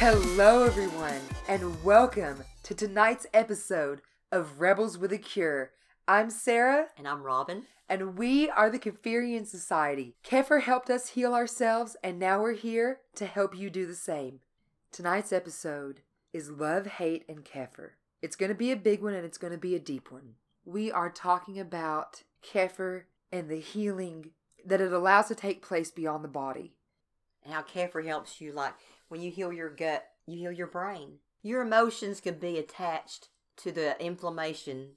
Hello, everyone, and welcome to tonight's episode of Rebels with a Cure. I'm Sarah, And I'm Robin. and we are the Kefirian Society. Kefir helped us heal ourselves, and now we're here to help you do the same. Tonight's episode is Love, Hate, and Kefir. It's going to be a big one and it's going to be a deep one. We are talking about Kefir and the healing that it allows to take place beyond the body. And how Kefir helps you, like when you heal your gut, you heal your brain. Your emotions can be attached to the inflammation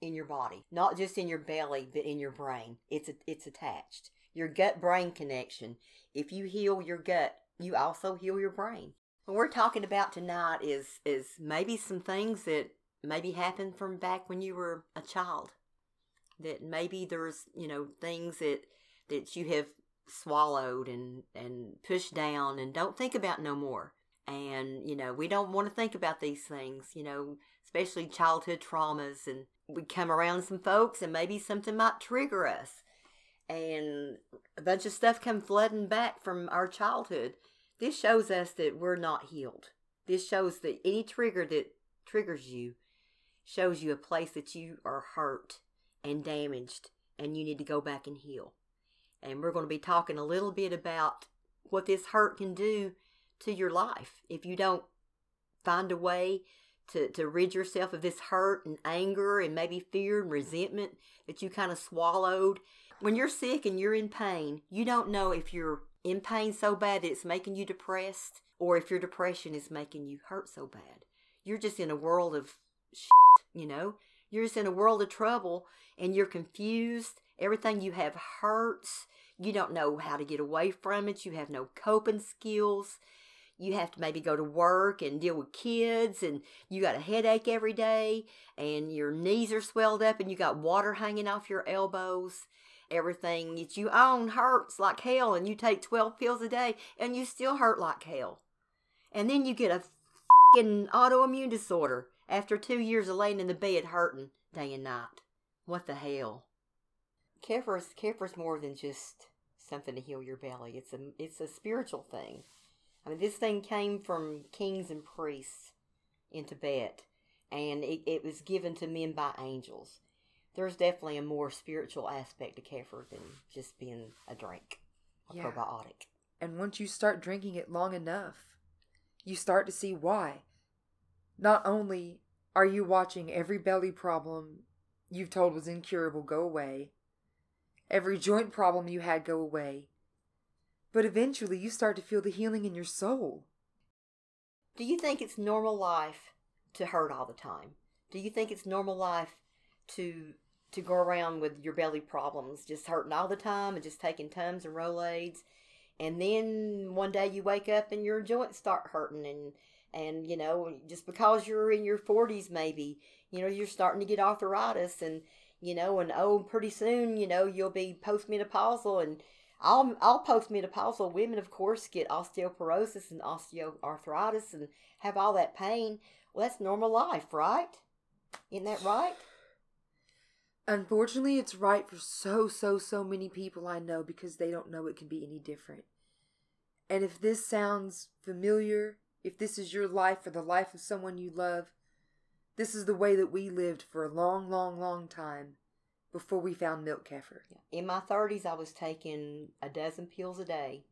in your body, not just in your belly, but in your brain. It's it's attached. Your gut brain connection. If you heal your gut, you also heal your brain. What we're talking about tonight is is maybe some things that maybe happened from back when you were a child. That maybe there's you know things that that you have swallowed and and pushed down and don't think about no more. And you know we don't want to think about these things. You know especially childhood traumas and we come around some folks and maybe something might trigger us and a bunch of stuff come flooding back from our childhood this shows us that we're not healed this shows that any trigger that triggers you shows you a place that you are hurt and damaged and you need to go back and heal and we're going to be talking a little bit about what this hurt can do to your life if you don't find a way to, to rid yourself of this hurt and anger and maybe fear and resentment that you kind of swallowed. When you're sick and you're in pain, you don't know if you're in pain so bad that it's making you depressed or if your depression is making you hurt so bad. You're just in a world of shit, you know? You're just in a world of trouble and you're confused. Everything you have hurts. You don't know how to get away from it. You have no coping skills. You have to maybe go to work and deal with kids and you got a headache every day and your knees are swelled up and you got water hanging off your elbows. Everything that you own hurts like hell and you take 12 pills a day and you still hurt like hell. And then you get a fucking autoimmune disorder after two years of laying in the bed hurting day and night. What the hell Kefir's, is more than just something to heal your belly it's a it's a spiritual thing I mean, this thing came from kings and priests in Tibet, and it, it was given to men by angels. There's definitely a more spiritual aspect to kefir than just being a drink, a Yeah. probiotic. And once you start drinking it long enough, you start to see why. Not only are you watching every belly problem you've told was incurable go away, every joint problem you had go away, but eventually you start to feel the healing in your soul. Do you think it's normal life to hurt all the time? Do you think it's normal life to to go around with your belly problems, just hurting all the time and just taking tums and Rolaids, and then one day you wake up and your joints start hurting and and you know just because you're in your 40s maybe you know you're starting to get arthritis and you know and oh pretty soon you know you'll be postmenopausal and all all postmenopausal women of course get osteoporosis and osteoarthritis and have all that pain. Well that's normal life right? Isn't that right? Unfortunately, it's right for so, so, so many people I know because they don't know it can be any different. And if this sounds familiar, if this is your life or the life of someone you love, this is the way that we lived for a long, long, long time before we found milk kefir. in my 30s i was taking a dozen pills a day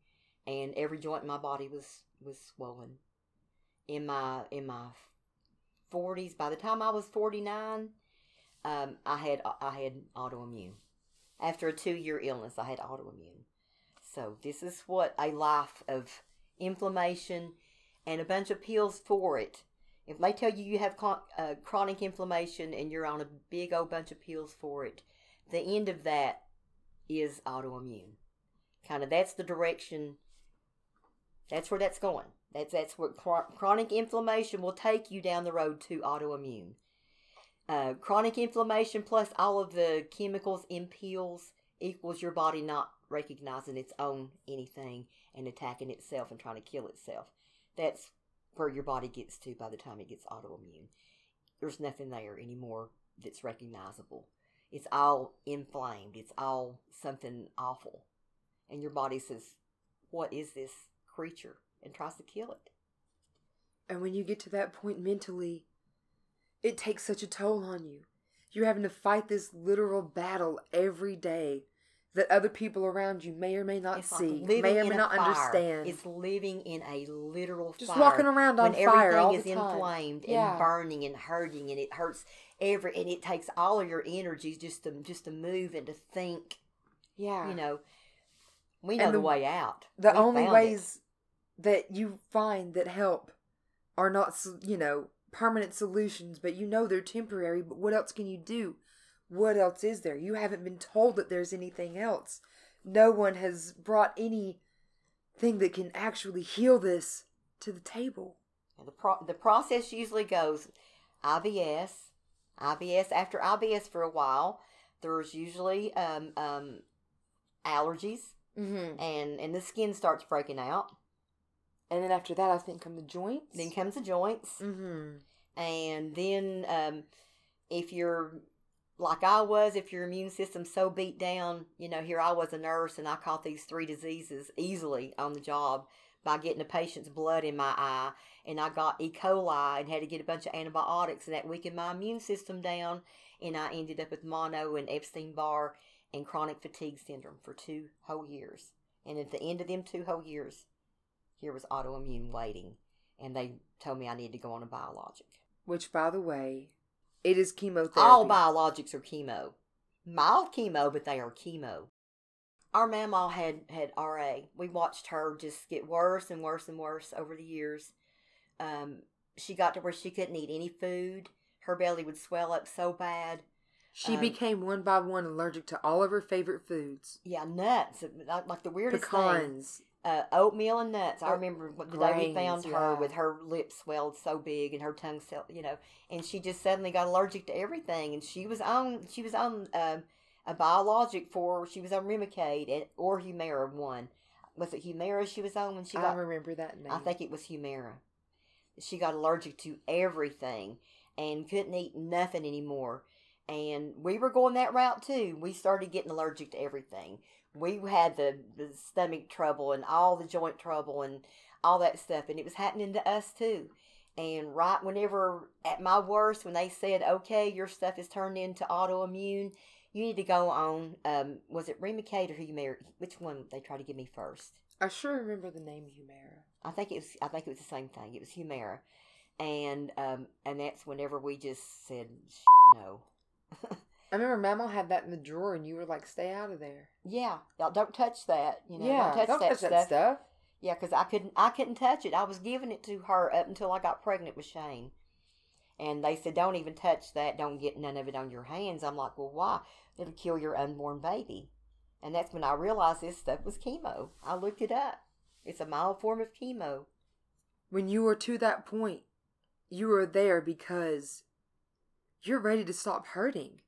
and every joint in my body was was swollen. In my in my 40s by the time i was 49 um, i had i had autoimmune. After a two year illness i had autoimmune. So this is what a life of inflammation and a bunch of pills for it if they tell you you have con- uh, chronic inflammation and you're on a big old bunch of pills for it the end of that is autoimmune. Kind of that's the direction. That's where that's going. That's that's what chro- chronic inflammation will take you down the road to autoimmune. Uh, chronic inflammation plus all of the chemicals in pills equals your body not recognizing its own anything and attacking itself and trying to kill itself. That's where your body gets to by the time it gets autoimmune. There's nothing there anymore that's recognizable. It's all inflamed. It's all something awful. And your body says, What is this creature? and tries to kill it. And when you get to that point mentally, it takes such a toll on you. You're having to fight this literal battle every day that other people around you may or may not It's see, living may or may not understand. It's living in a literal Just fire. walking around on when fire everything all is the time. inflamed Yeah. and burning and hurting, and it hurts every, and it takes all of your energies just to just to move and to think. yeah. You know, we know the, the- way out. the We only found it. ways that you find that help are not you know permanent solutions but you know they're temporary but what else can you do what else is there you haven't been told that there's anything else no one has brought anything that can actually heal this to the table The pro- the process usually goes IBS, IBS. After IBS for a while, there's usually um, um, allergies, mm-hmm. and and the skin starts breaking out. and then after that i think come the joints Then comes the joints, mm-hmm. and then um, if you're like I was, if your immune system's so beat down, you know, here I was a nurse and I caught these three diseases easily on the job by getting a patient's blood in my eye, and I got E. coli and had to get a bunch of antibiotics, and that weakened my immune system down, and I ended up with mono and Epstein Barr and chronic fatigue syndrome for two whole years. And at the end of them two whole years, here was autoimmune waiting, and they told me I needed to go on a biologic. which by the way it is chemotherapy All biologics are chemo. Mild chemo, but they are chemo. Our mama had had RA. We watched her just get worse and worse and worse over the years. Um, she got to where she couldn't eat any food. Her belly would swell up so bad. she um, became one by one allergic to all of her favorite foods Yeah, nuts. Like like the weirdest thing. Uh, oatmeal and nuts. I remember the day we found her yeah. with her lips swelled so big and her tongue, swelled, you know, and she just suddenly got allergic to everything. And she was on she was on um, a biologic for she was on Remicade and, or Humira one. Was it Humira she was on when she I got? remember that name. I think it was Humira. She got allergic to everything and couldn't eat nothing anymore. And we were going that route too. We started getting allergic to everything. We had the, the stomach trouble and all the joint trouble and all that stuff. And it was happening to us too. And right whenever, at my worst, when they said, okay, your stuff is turned into autoimmune, you need to go on, um, was it Remicade or Humira? Which one they tried to give me first? I sure remember the name Humira. I think it was. I think it was the same thing. It was Humira, and um, and that's whenever we just said no. I remember Mama had that in the drawer, and you were like, "Stay out of there." yeah, y'all don't touch that. You know, yeah, don't touch that stuff. stuff. Yeah, because I couldn't. I couldn't touch it. I was giving it to her up until I got pregnant with Shane, and they said, "Don't even touch that. Don't get none of it on your hands." I'm like, "Well, why? It'll kill your unborn baby." And that's when I realized this stuff was chemo. I looked it up. It's a mild form of chemo. When you were to that point, you were there because you're ready to stop hurting.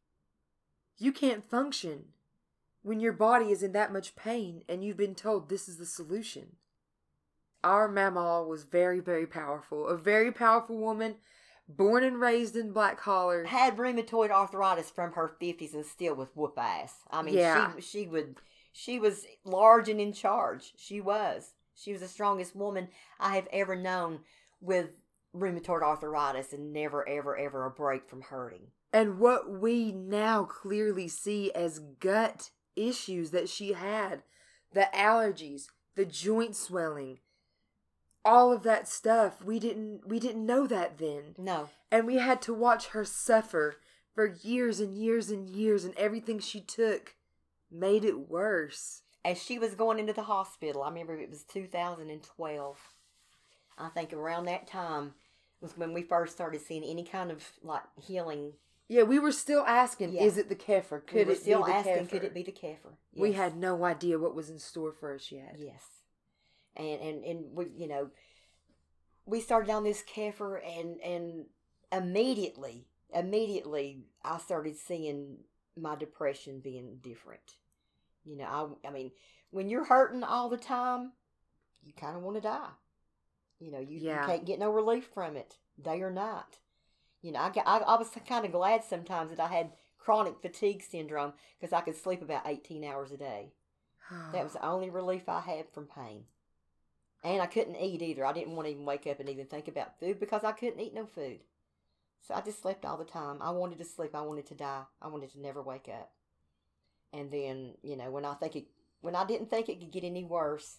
You can't function when your body is in that much pain and you've been told this is the solution. Our mama was very, very powerful. A very powerful woman, born and raised in black collar. had rheumatoid arthritis from her fifties and still was whoop ass. I mean, Yeah. she she would she was large and in charge. She was. She was the strongest woman I have ever known with rheumatoid arthritis and never ever ever a break from hurting. And what we now clearly see as gut issues that she had the allergies, the joint swelling, all of that stuff we didn't we didn't know that then No, and we had to watch her suffer for years and years and years and everything she took made it worse as she was going into the hospital, I remember it was 2012. I think around that time was when we first started seeing any kind of like healing. Yeah we were still asking Yeah. is it the kefir could we were it still be the asking, kefir could it be the kefir? we had no idea what was in store for us yet Yes. And and and we you know we started on this kefir and and immediately immediately I started seeing my depression being different. You know, I I mean, when you're hurting all the time, you kind of want to die. You know, you, Yeah. you can't get no relief from it, day or night. You know, I, I, I was kind of glad sometimes that I had chronic fatigue syndrome because I could sleep about 18 hours a day. That was the only relief I had from pain. And I couldn't eat either. I didn't want to even wake up and even think about food because I couldn't eat no food. So I just slept all the time. I wanted to sleep. I wanted to die. I wanted to never wake up. And then, you know, when I think it, when I didn't think it could get any worse,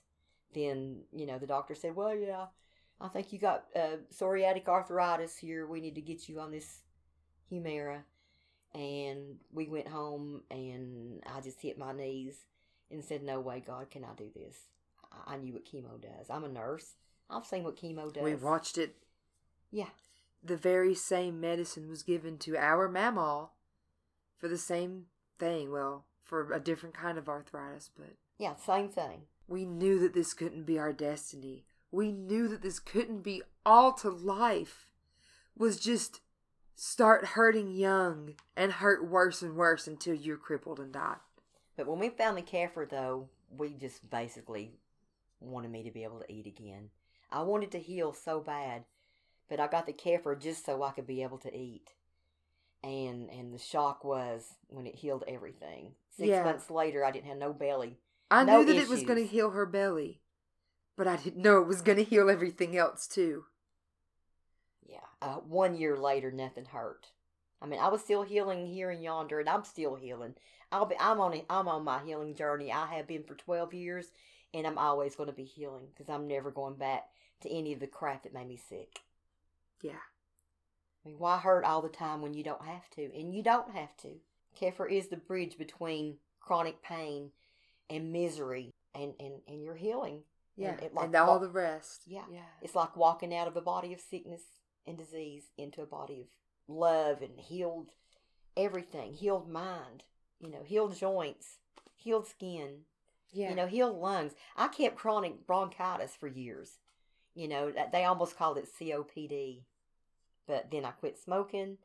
then, you know, the doctor said, well, yeah, I think you got uh, psoriatic arthritis here. We need to get you on this Humira. And we went home and I just hit my knees and said, no way, God, can I do this? I knew what chemo does. I'm a nurse. I've seen what chemo does. We watched it. Yeah. The very same medicine was given to our mamaw for the same thing. Well, for a different kind of arthritis, but Yeah, same thing. we knew that this couldn't be our destiny. We knew that this couldn't be all to life. Was just start hurting young and hurt worse and worse until you're crippled and die. But when we found the Kefir, though, we just basically wanted me to be able to eat again. I wanted to heal so bad, but I got the Kefir just so I could be able to eat. And and the shock was when it healed everything. Six Yeah. months later, I didn't have no belly. I No knew that it was going to heal her belly, but I didn't know it was going to heal everything else too. Yeah, uh, one year later, nothing hurt. I mean, I was still healing here and yonder, and I'm still healing. I'll be. I'm on. A, I'm on my healing journey. I have been for twelve years, and I'm always going to be healing because I'm never going back to any of the crap that made me sick. Yeah. I mean, why hurt all the time when you don't have to? And you don't have to. Kefir is the bridge between chronic pain and misery, and and and your healing. Yeah. And And, it, like, all wa- the rest. Yeah. Yeah. It's like walking out of a body of sickness and disease into a body of love and healed everything, healed mind, you know, healed joints, healed skin, Yeah. you know, healed lungs. I kept chronic bronchitis for years. You know, they almost called it COPD. But then I quit smoking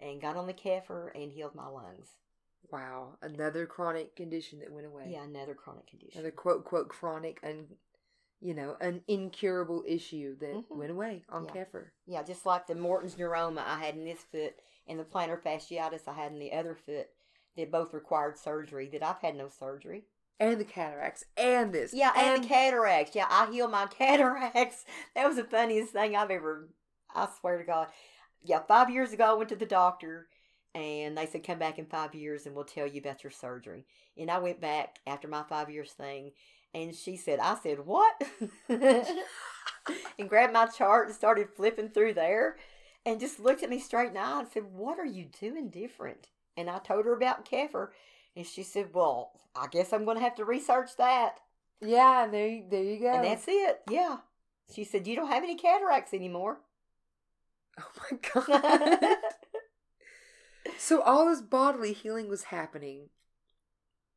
and got on the kefir and healed my lungs. wow. Another chronic condition that went away. Yeah, another chronic condition. Another quote, quote, chronic and, you know, an incurable issue that Mhm. went away on Yeah. Kefir. Yeah, just like the Morton's neuroma I had in this foot and the plantar fasciitis I had in the other foot, that both required surgery. That I've had no surgery. And the cataracts. And this. Yeah, and, the cataracts. Yeah, I healed my cataracts. That was the funniest thing I've ever. I swear to God. Yeah, five years ago I went to the doctor, and they said come back in five years and we'll tell you about your surgery. And I went back after my five years thing, and she said, I said what? and grabbed my chart and started flipping through there, and just looked at me straight in the eye and said, "What are you doing different?" And I told her about Kefir, and she said, "Well, I guess I'm going to have to research that." Yeah, there, you- there you go. And that's it. Yeah. She said, You don't have any cataracts anymore. oh my God. so all this bodily healing was happening.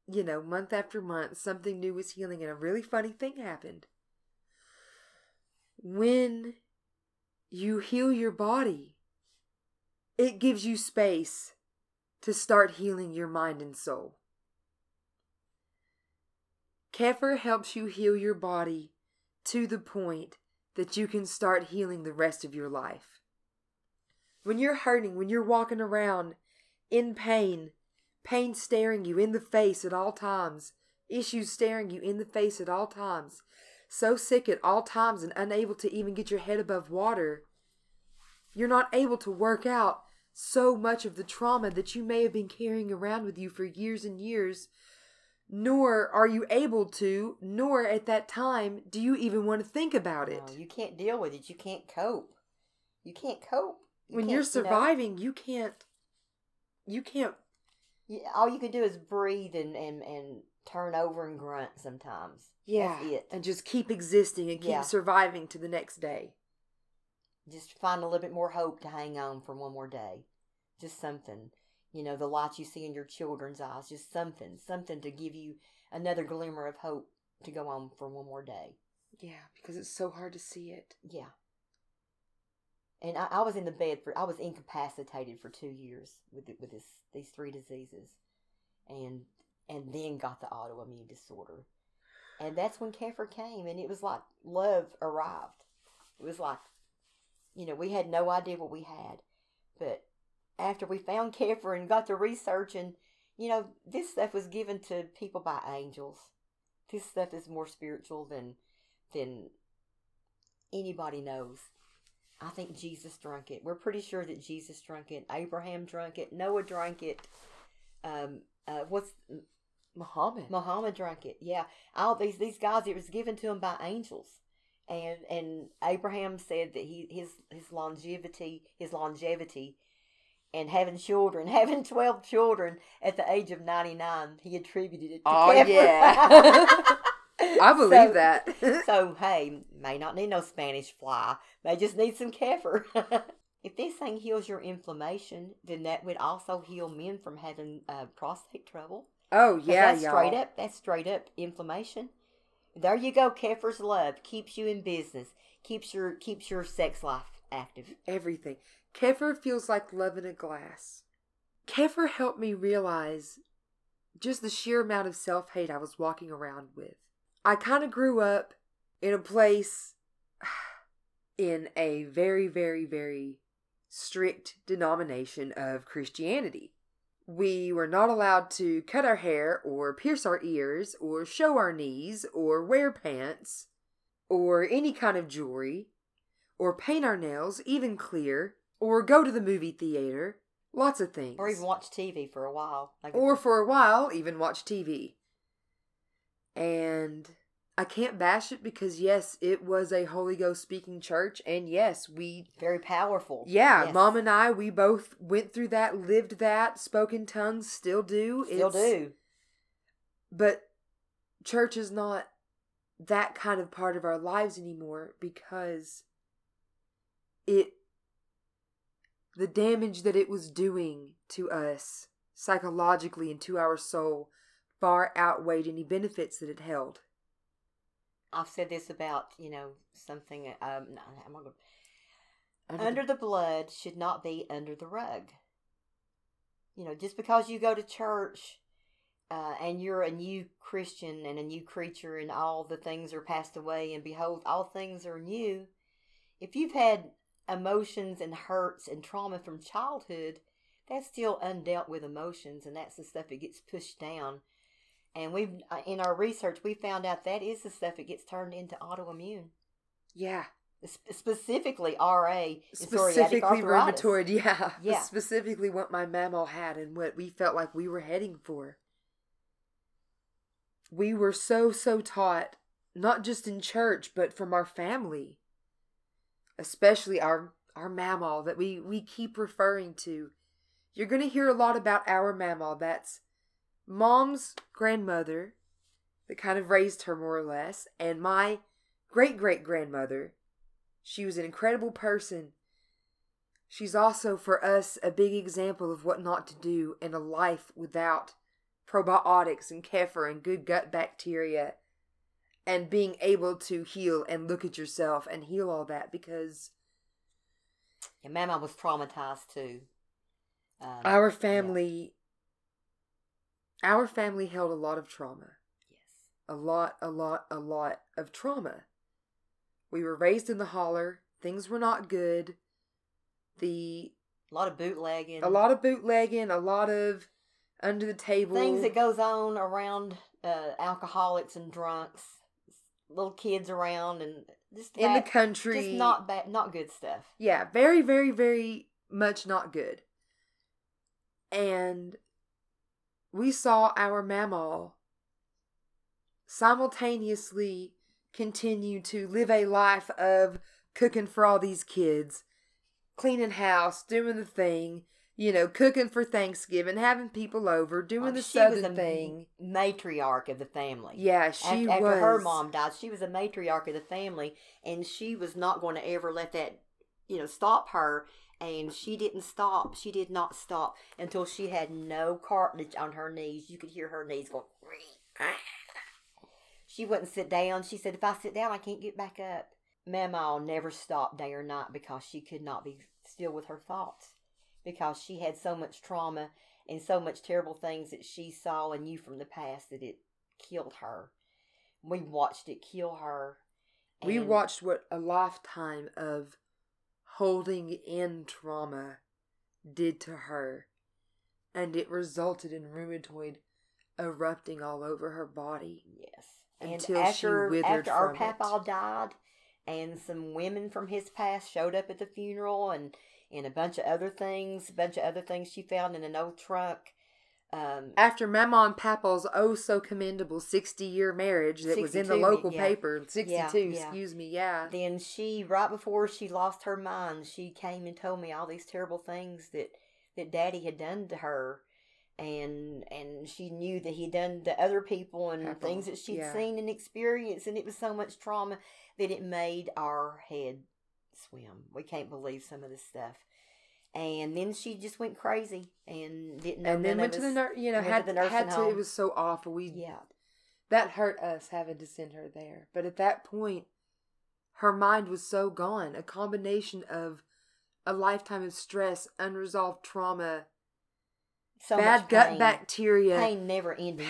You know, month after month, something new was healing, and a really funny thing happened. When you heal your body, it gives you space to start healing your mind and soul. Kefir helps you heal your body to the point that you can start healing the rest of your life. When you're hurting, when you're walking around in pain, pain staring you in the face at all times, issues staring you in the face at all times, so sick at all times and unable to even get your head above water, you're not able to work out so much of the trauma that you may have been carrying around with you for years and years nor are you able to, nor at that time do you even want to think about it. No, you can't deal with it. You can't cope. You can't cope. You when can't, you're you know, surviving, you can't. You can't. You- all you can do is breathe and, and, and turn over and grunt sometimes. Yeah, That's it. and just keep existing and keep Yeah. surviving to the next day. Just find a little bit more hope to hang on for one more day. Just something. You know, the light you see in your children's eyes. Just something. Something to give you another glimmer of hope to go on for one more day. Yeah, because it's so hard to see it. Yeah. And I, I was in the bed for I was incapacitated for two years with it- with this these three diseases, and and then got the autoimmune disorder, and that's when Kefir came, and it was like love arrived. It was like, you know, we had no idea what we had, but after we found Kefir and got to researching, you know, this stuff was given to people by angels. This stuff is more spiritual than than anybody knows. I think Jesus drank it. We're pretty sure that Jesus drank it. Abraham drank it. Noah drank it. Um, uh, what's Muhammad. Muhammad drank it? Yeah, all these these guys. It was given to him by angels, and and Abraham said that he his his longevity his longevity, and having children, having twelve children at the age of ninety nine, he attributed it to Oh, yeah. I believe So- that. so hey, may not need no Spanish fly. May just need some kefir. if this thing heals your inflammation, then that would also heal men from having uh, prostate trouble. Oh yeah, that's y'all. straight up. That's straight up inflammation. There you go. Kefir's love keeps you in business. Keeps your keeps your sex life active. Everything. Kefir feels like love in a glass. Kefir helped me realize just the sheer amount of self hate I was walking around with. I kind of grew up in a place in a very, very, very strict denomination of Christianity. We were not allowed to cut our hair or pierce our ears or show our knees or wear pants or any kind of jewelry or paint our nails even clear or go to the movie theater. Lots of things. Or even watch TV for a while. Like Or for a while, even watch TV. And I can't bash it because, yes, it was a Holy Ghost speaking church. And yes, we, very powerful. yeah, Yes. mom and I, we both went through that, lived that, spoke in tongues, still do. still It's- do. But church is not that kind of part of our lives anymore because it the damage that it was doing to us psychologically and to our soul far outweighed any benefits that it held. I've said this about you know something. Um, no, I'm not Under under the blood should not be under the rug. You know, just because you go to church uh, and you're a new Christian and a new creature and all the things are passed away and behold, all things are new. If you've had emotions and hurts and trauma from childhood, that's still undealt with emotions and that's the stuff that gets pushed down. And we've uh, in our research we found out that is the stuff that gets turned into autoimmune, yeah, Sp- specifically RA, specifically rheumatoid. Yeah, Yeah. specifically what my mamaw had and what we felt like we were heading for. We were so so taught, not just in church, but from our family, especially our our mamaw that we we keep referring to. You're gonna hear a lot about our mamaw. That's mom's grandmother, that kind of raised her more or less, and my great great grandmother. She was an incredible person. She's also for us a big example of what not to do in a life without probiotics and kefir and good gut bacteria and being able to heal and look at yourself and heal all that because And Mama was traumatized too. Um, our family our family held a lot of trauma. yes. a lot, a lot, a lot of trauma. We were raised in the holler. Things were not good. The A lot of bootlegging. a lot of bootlegging, a lot of under the table things that goes on around uh, alcoholics and drunks, little kids around, and just in the country. Just not bad, not good stuff. yeah, very, very, very much not good. And we saw our mamaw simultaneously continue to live a life of cooking for all these kids, cleaning house, doing the thing, you know, cooking for Thanksgiving, having people over, doing Oh, the she was southern thing. matriarch of the family. Yeah, she after, was. after her mom died, she was a matriarch of the family, and she was not going to ever let that, you know, stop her. And she didn't stop. She did not stop until she had no cartilage on her knees. You could hear her knees going. She wouldn't sit down. She said, "If I sit down, I can't get back up." Mama never stopped day or night because she could not be still with her thoughts because she had so much trauma and so much terrible things that she saw and knew from the past that it killed her. We watched it kill her. We watched what a lifetime of holding in trauma did to her, and it resulted in rheumatoid erupting all over her body. Yes. until and she after withered after our papa died, and some women from his past showed up at the funeral, and and a bunch of other things, a bunch of other things she found in an old trunk. Um, After Mama and Papa's oh so commendable 60 year marriage that was in the 62, local yeah. paper, 62, Yeah, yeah. excuse me, yeah. then she, right before she lost her mind, she came and told me all these terrible things that that Daddy had done to her, and and she knew that he'd done to other people and Papa, things that she'd seen and experienced, and it was so much trauma that it made our head swim. We can't believe some of this stuff. And then she just went crazy and didn't know. And then went to the us- nur- you know went to had the nursing had to. It home. was so awful. We Yeah, that hurt us having to send her there. But at that point, her mind was so gone. A combination of a lifetime of stress, unresolved trauma, so bad much gut pain. bacteria, pain never ending pain.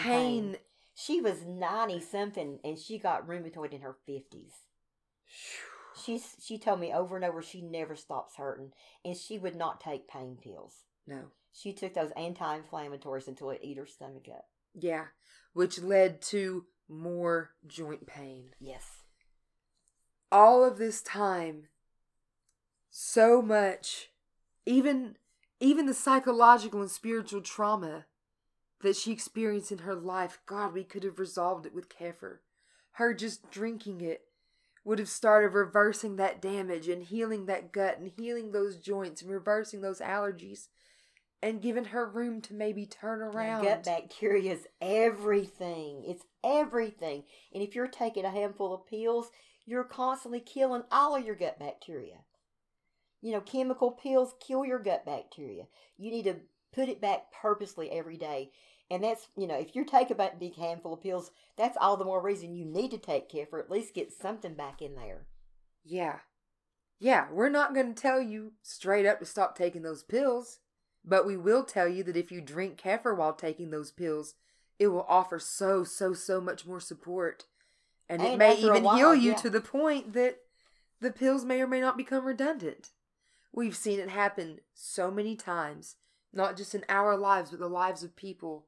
pain. She was ninety something, and she got rheumatoid in her fifties. She's she told me over and over she never stops hurting, and she would not take pain pills. No. She took those anti-inflammatories until it ate her stomach up. Yeah. Which led to more joint pain. Yes, all of this time so much even even the psychological and spiritual trauma that she experienced in her life god we could have resolved it with kefir her just drinking it would have started reversing that damage and healing that gut and healing those joints and reversing those allergies and given her room to maybe turn around gut bacteria is everything. It's everything, and if you're taking a handful of pills, you're constantly killing all of your gut bacteria. You know, chemical pills kill your gut bacteria. You need to put it back purposely every day. And that's, you know, if you're taking a big handful of pills, that's all the more reason you need to take kefir at least get something back in there. Yeah. Yeah, we're not going to tell you straight up to stop taking those pills, but we will tell you that if you drink kefir while taking those pills, it will offer so, so, so much more support. And, it may even while, heal you yeah. to the point that the pills may or may not become redundant. We've seen it happen so many times, not just in our lives, but the lives of people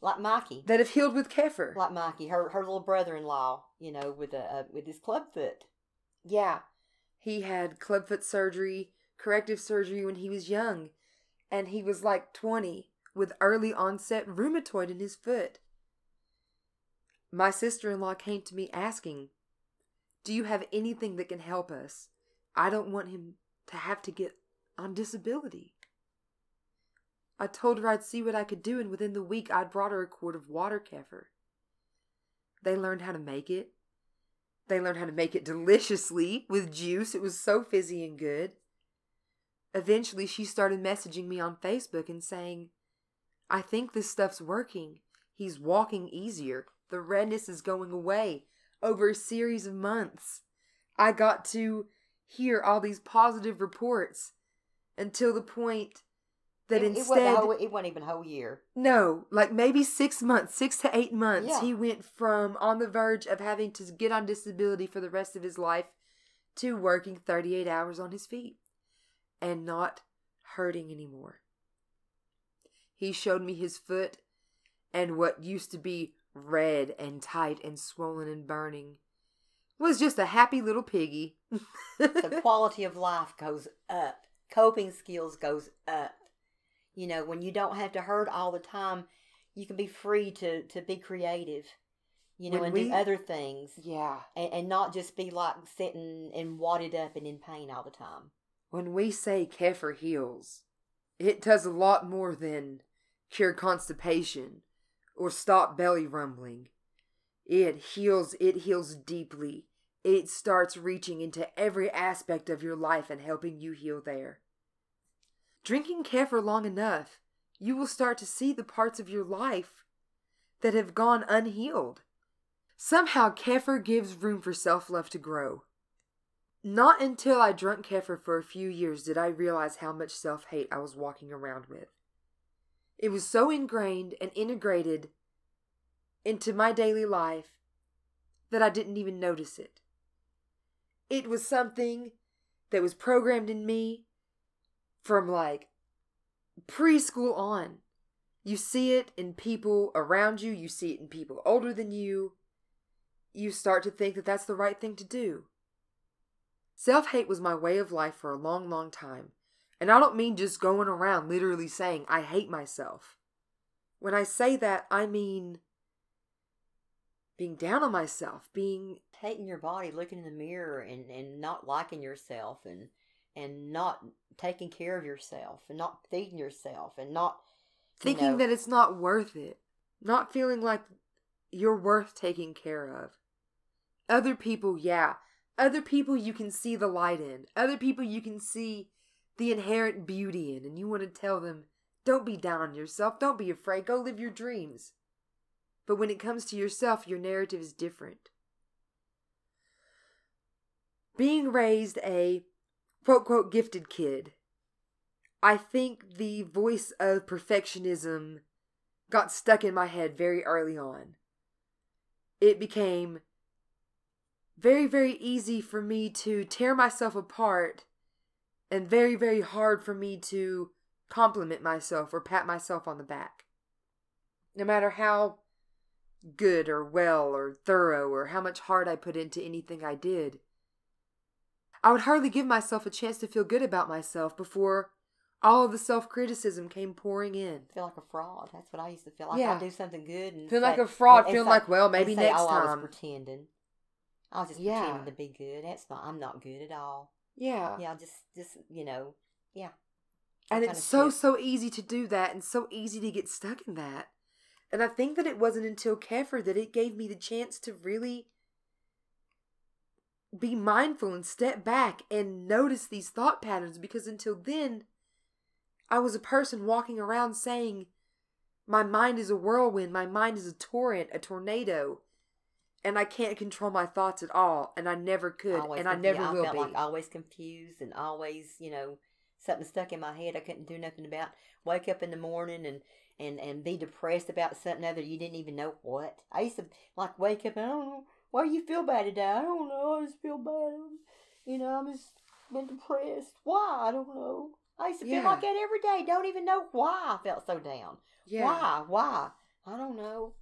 Like Mikey. that have healed with kefir. Like Mikey, her her little brother-in-law, you know, with a uh, with his clubfoot. Yeah. He had clubfoot surgery, corrective surgery when he was young, and he was like 20 with early onset rheumatoid in his foot. My sister in law came to me asking, Do you have anything that can help us? I don't want him to have to get on disability. I told her I'd see what I could do, and within the week I'd brought her a quart of water kefir. They learned how to make it. They learned how to make it deliciously with juice. It was so fizzy and good. Eventually, she started messaging me on Facebook and saying, I think this stuff's working. He's walking easier. The redness is going away over a series of months. I got to hear all these positive reports until the point that it, it instead. wasn't whole, it wasn't even a whole year. No, like maybe six months, six to eight months. Yeah. He went from on the verge of having to get on disability for the rest of his life to working 38 hours on his feet and not hurting anymore. He showed me his foot and what used to be red and tight and swollen and burning was just a happy little piggy. the quality of life goes up. Coping skills goes up. You know, when you don't have to hurt all the time, you can be free to to be creative. You know, When and we- do other things, yeah. and, and not just be like sitting and wadded up and in pain all the time. When we say kefir heals, it does a lot more than cure constipation or stop belly rumbling. It heals, it heals deeply. It starts reaching into every aspect of your life and helping you heal there. Drinking kefir long enough, you will start to see the parts of your life that have gone unhealed. Somehow, kefir gives room for self love to grow. Not until I drank kefir for a few years did I realize how much self hate I was walking around with. It was so ingrained and integrated into my daily life that I didn't even notice it. It was something that was programmed in me from like preschool on. You see it in people around you, you see it in people older than you. you start to think that that's the right thing to do. Self hate was my way of life for a long, long time. And I don't mean just going around literally saying, I hate myself. When I say that, I mean being down on myself, being hating your body, looking in the mirror and, and not liking yourself and and not taking care of yourself and not feeding yourself and not thinking know, that it's not worth it. Not feeling like you're worth taking care of. Other people, yeah. Other people you can see the light in. Other people you can see the inherent beauty in. And you want to tell them, don't be down on yourself. Don't be afraid. Go live your dreams. But when it comes to yourself, your narrative is different. Being raised a quote, quote, gifted kid, I think the voice of perfectionism got stuck in my head very early on. It became very, very easy for me to tear myself apart and very, very hard for me to compliment myself or pat myself on the back. No matter how good or well or thorough or how much heart I put into anything I did, I would hardly give myself a chance to feel good about myself before all of the self criticism came pouring in. Feel like a fraud. That's what I used to feel like. Yeah. I do something good and feel like a fraud. Feeling like, well, maybe say, next oh, time. I was pretending. I was just yeah. pretending to be good. That's not. I'm not good at all. Yeah. Yeah. Just, just you know. Yeah. and it's so shit. so easy to do that, and so easy to get stuck in that. And I think that it wasn't until Kefir that it gave me the chance to really be mindful and step back and notice these thought patterns because until then, I was a person walking around saying, My mind is a whirlwind, my mind is a torrent, a tornado, and I can't control my thoughts at all, and I never could, always and I never I will felt be. Like always confused and always, you know, something stuck in my head I couldn't do nothing about. Wake up in the morning and and and be depressed about something other you didn't even know what. I used to like wake up and I don't know why you feel bad today? I don't know. I just feel bad. You know, I'm just been depressed. Why? I don't know. I used to yeah. feel like that every day. Don't even know why I felt so down. Yeah. Why? Why? I don't know.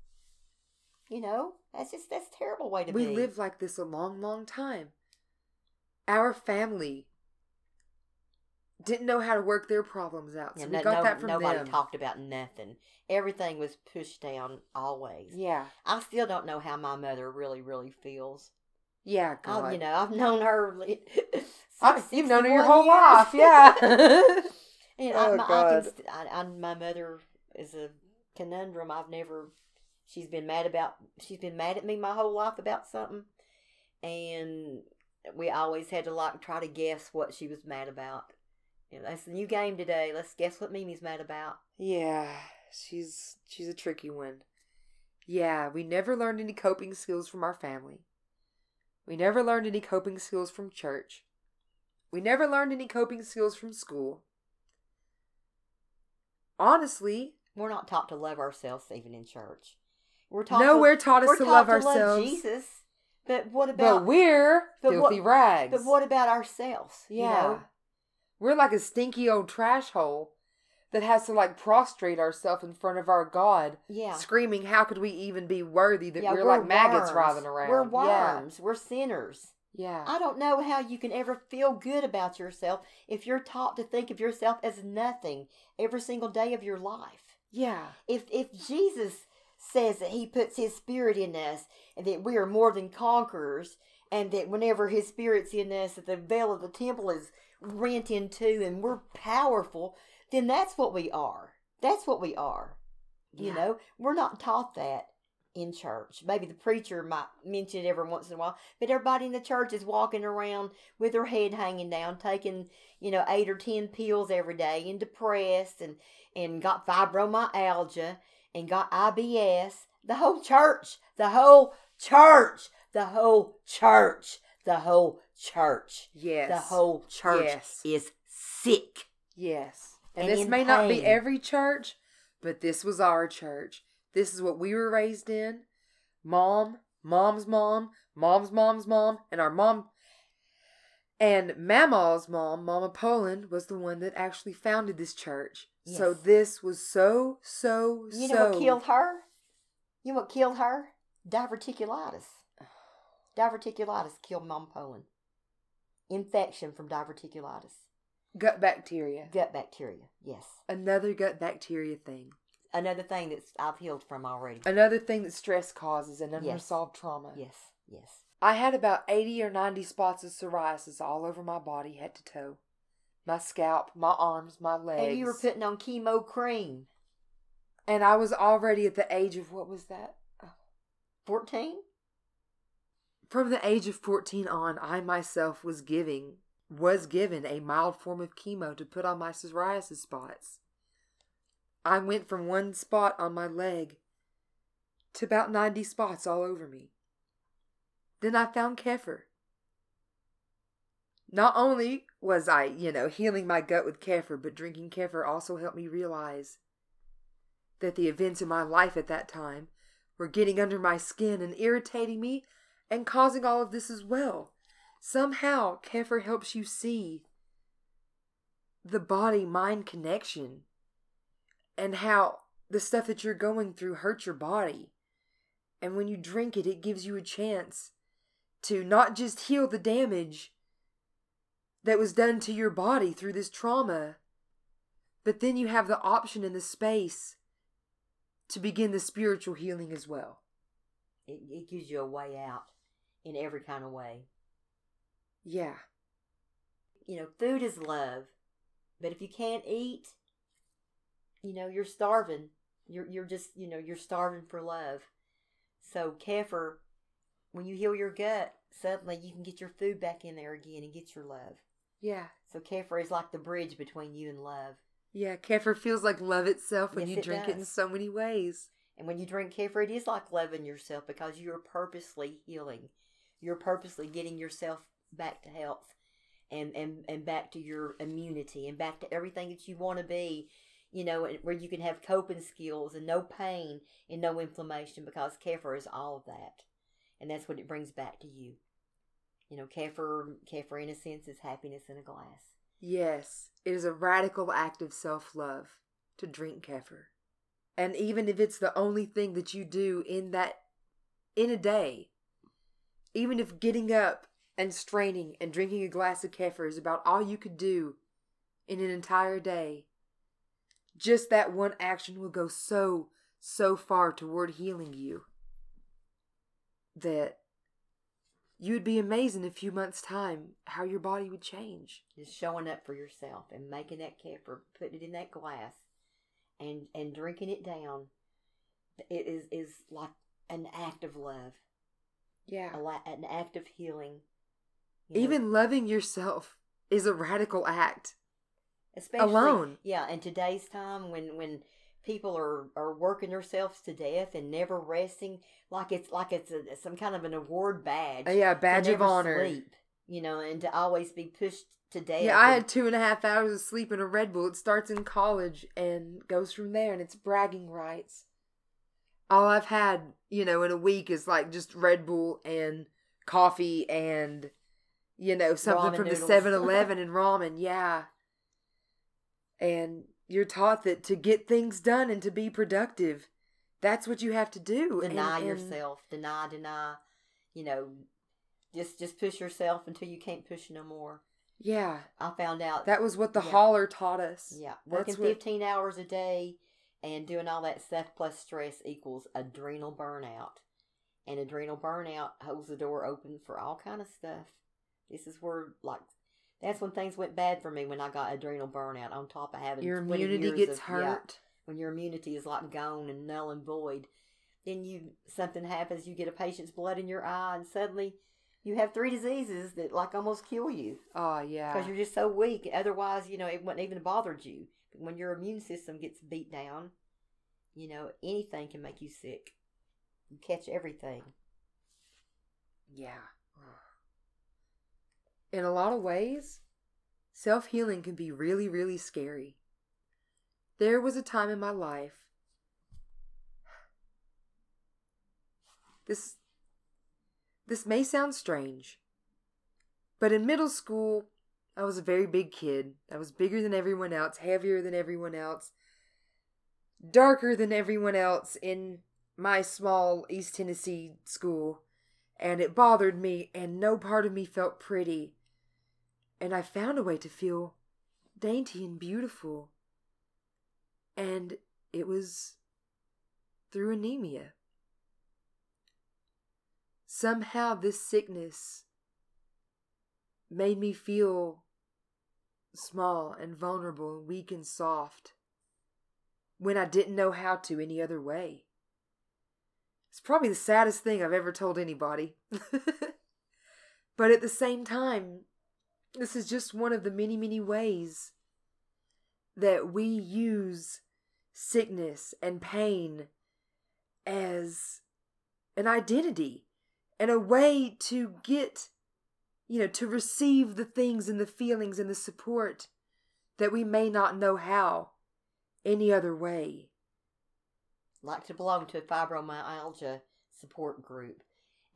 You know, that's just that's terrible way to we be. We lived like this a long, long time. Our family didn't know how to work their problems out. So yeah, we no, got no, that from them. nobody them. talked about nothing. Everything was pushed down always. Yeah. I still don't know how my mother really, really feels. Yeah, oh, God. I, you know, I've known her. I've, you've known her your whole years. life, yeah. and oh, I, my, God. I can, I, my mother is a conundrum. I've never. She's been mad about. She's been mad at me my whole life about something, and we always had to like try to guess what she was mad about. You know, that's the new game today. Let's guess what Mimi's mad about. Yeah, she's she's a tricky one. Yeah, we never learned any coping skills from our family. We never learned any coping skills from church. We never learned any coping skills from school. Honestly, we're not taught to love ourselves even in church. We're taught nowhere to, taught us to taught love to ourselves. Love Jesus, but what about? But we're but filthy what, rags. But what about ourselves? Yeah, you know? We're like a stinky old trash hole that has to like prostrate ourselves in front of our God. Yeah. Screaming, how could we even be worthy that yeah, we're, we're, like maggots writhing around? We're worms. Yeah. We're sinners. Yeah. I don't know how you can ever feel good about yourself if you're taught to think of yourself as nothing every single day of your life. Yeah. If if Jesus says that he puts his spirit in us and that we are more than conquerors and that whenever his spirit's in us that the veil of the temple is rent in two and we're powerful, then that's what we are. That's what we are. You yeah. know, we're not taught that in church. Maybe the preacher might mention it every once in a while, but everybody in the church is walking around with their head hanging down, taking, you know, eight or ten pills every day and depressed and, and got fibromyalgia and got IBS. The whole church, the whole church, the whole church, the whole church. Yes. The whole church yes. is sick. Yes. And, and this may pain. not be every church, but this was our church. This is what we were raised in. Mom, mom's mom, mom's mom's mom, and our mom and Mama's mom, Mama Poland, was the one that actually founded this church. Yes. So this was so, so, you so. know what killed her? You know what killed her? Diverticulitis. Diverticulitis killed Mom Poland. Infection from diverticulitis. Gut bacteria. Gut bacteria, yes. Another gut bacteria thing. Another thing that I've healed from already. Another thing that stress causes and Yes. unresolved trauma. Yes, yes. I had about 80 or 90 spots of psoriasis all over my body, head to toe. My scalp, my arms, my legs. And you were putting on chemo cream. And I was already at the age of what was that? 14? From the age of 14 on, I myself was giving was given a mild form of chemo to put on my psoriasis spots. I went from one spot on my leg to about 90 spots all over me. Then I found kefir. Not only was I, you know, healing my gut with kefir, but drinking kefir also helped me realize that the events in my life at that time were getting under my skin and irritating me and causing all of this as well. Somehow, kefir helps you see the body mind connection and how the stuff that you're going through hurts your body. And when you drink it, it gives you a chance to not just heal the damage that was done to your body through this trauma, but then you have the option and the space to begin the spiritual healing as well. It, it gives you a way out in every kind of way. Yeah. You know, food is love. But if you can't eat, you know, you're starving. You're you're just, you know, you're starving for love. So kefir, when you heal your gut, suddenly you can get your food back in there again and get your love. Yeah. So kefir is like the bridge between you and love. Yeah, kefir feels like love itself when Yes, you it drink it in so many ways. And when you drink kefir, it is like loving yourself because you are purposely healing. You're purposely getting yourself back to health and, and, and back to your immunity and back to everything that you want to be, you know, where you can have coping skills and no pain and no inflammation because kefir is all of that. And that's what it brings back to you. You know, kefir, kefir in a sense is happiness in a glass. Yes, it is a radical act of self love to drink kefir. And even if it's the only thing that you do in that in a day, even if getting up and straining and drinking a glass of kefir is about all you could do in an entire day, just that one action will go so, so far toward healing you that you'd be amazed in a few months' time how your body would change. just showing up for yourself and making that kefir, putting it in that glass, and and drinking it down. It is is like an act of love, Yeah. a la- an act of healing. you know, Even loving yourself is a radical act. especially alone. Yeah, in today's time when when people are are working themselves to death and never resting, like it's like it's a, some kind of an award badge. Yeah, badge of honor. sleep, you know, and to always be pushed to death. Yeah, I and- had two and a half hours of sleep in a Red Bull. It starts in college and goes from there, and it's bragging rights. All I've had, you know, in a week is like just Red Bull and coffee and, you know, something Ramen from the noodles. 7 Eleven and ramen. Yeah. And you're taught that to get things done and to be productive, that's what you have to do. deny and- yourself deny deny you know just just push yourself until you can't push no more Yeah. i found out That was what the Yeah. holler taught us. yeah working what- 15 hours a day and doing all that stuff plus stress equals adrenal burnout. And adrenal burnout holds the door open for all kind of stuff. This is where like that's when things went bad for me when i got adrenal burnout on top of having Your immunity gets of- yeah, hurt. when your immunity is like gone and null and void then you something happens you get a patient's blood in your eye and suddenly you have three diseases that like almost kill you. Oh, yeah. because you're just so weak. Otherwise you know it wouldn't even bothered you when your immune system gets beat down you know anything can make you sick you catch everything Yeah. In a lot of ways, self healing can be really, really scary. There was a time in my life. This this may sound strange, but in middle school, I was a very big kid. I was bigger than everyone else, heavier than everyone else, darker than everyone else in my small East Tennessee school. and it bothered me, and no part of me felt pretty. And I found a way to feel dainty and beautiful. And it was through anemia. Somehow, this sickness made me feel small and vulnerable and weak and soft when I didn't know how to any other way. It's probably the saddest thing I've ever told anybody. but at the same time, this is just one of the many, many ways that we use sickness and pain as an identity and a way to get, you know, to receive the things and the feelings and the support that we may not know how any other way. Like to belong to a fibromyalgia support group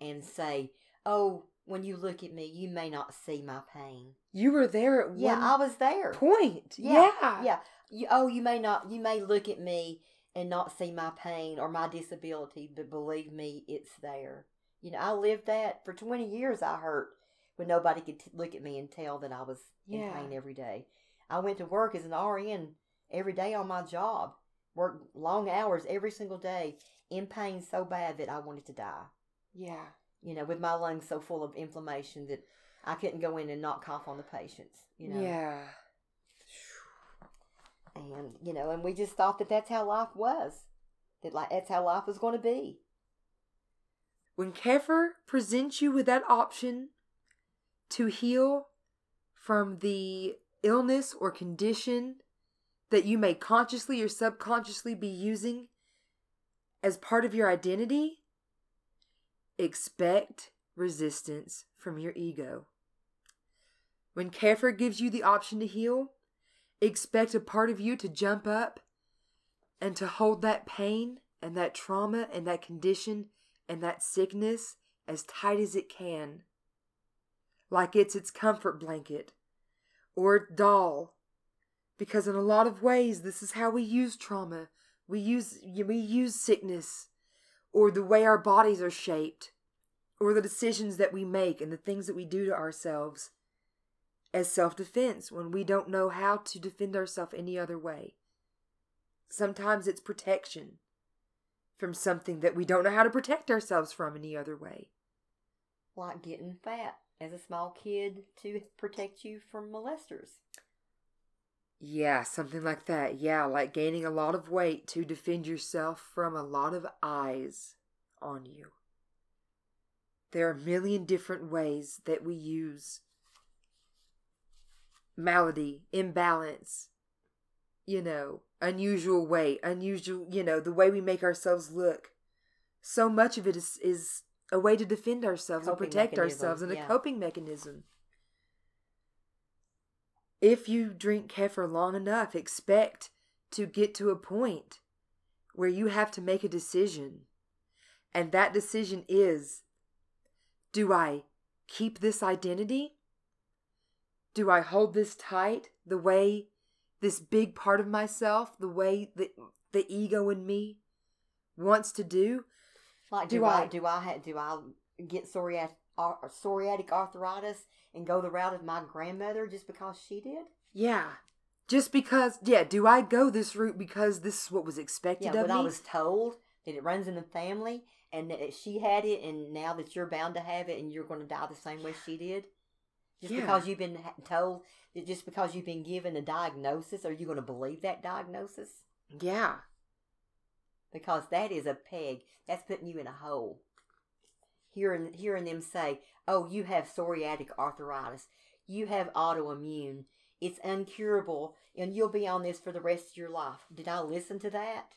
and say, oh, when you look at me, you may not see my pain. You were there at Yeah, I was there. point. Yeah, Yeah. yeah. You, oh, you may not. You may look at me and not see my pain or my disability, but believe me, it's there. You know, I lived that for twenty years. I hurt when nobody could t- look at me and tell that I was in pain every day. I went to work as an RN every day on my job, worked long hours every single day, in pain so bad that I wanted to die. Yeah. You know, with my lungs so full of inflammation that I couldn't go in and not cough on the patients. You know, Yeah. and you know, and we just thought that that's how life was. That like that's how life was going to be. When Kefir presents you with that option to heal from the illness or condition that you may consciously or subconsciously be using as part of your identity, expect resistance from your ego. When Kefir gives you the option to heal, expect a part of you to jump up and to hold that pain and that trauma and that condition and that sickness as tight as it can, like it's its comfort blanket or doll. Because in a lot of ways, this is how we use trauma. We use we use sickness, or the way our bodies are shaped, or the decisions that we make and the things that we do to ourselves as self defense when we don't know how to defend ourselves any other way. Sometimes it's protection from something that we don't know how to protect ourselves from any other way. Like getting fat as a small kid to protect you from molesters. Yeah, something like that. Yeah, like gaining a lot of weight to defend yourself from a lot of eyes on you. There are a million different ways that we use malady, imbalance, you know, unusual weight, unusual, you know, the way we make ourselves look. So much of it is, is a way to defend ourselves and protect mechanism, ourselves and yeah. a coping mechanism. If you drink kefir long enough, expect to get to a point where you have to make a decision. And that decision is do I keep this identity? Do I hold this tight the way this big part of myself, the way that the ego in me wants to do? Like, Do do, I, I- do I ha- do I get psoriatic ar- psoriatic arthritis and go the route of my grandmother just because she did? Yeah. Just because, yeah, do I go this route because this is what was expected Yeah, of me? I was told that it runs in the family and that she had it, and now that you're bound to have it, and you're going to die the same way she did, just Yeah. because you've been told, that just because you've been given a diagnosis, are you going to believe that diagnosis? yeah. Because that is a peg. That's putting you in a hole. Hearing hearing them say, "Oh, you have psoriatic arthritis. You have autoimmune. It's incurable, and you'll be on this for the rest of your life." Did I listen to that?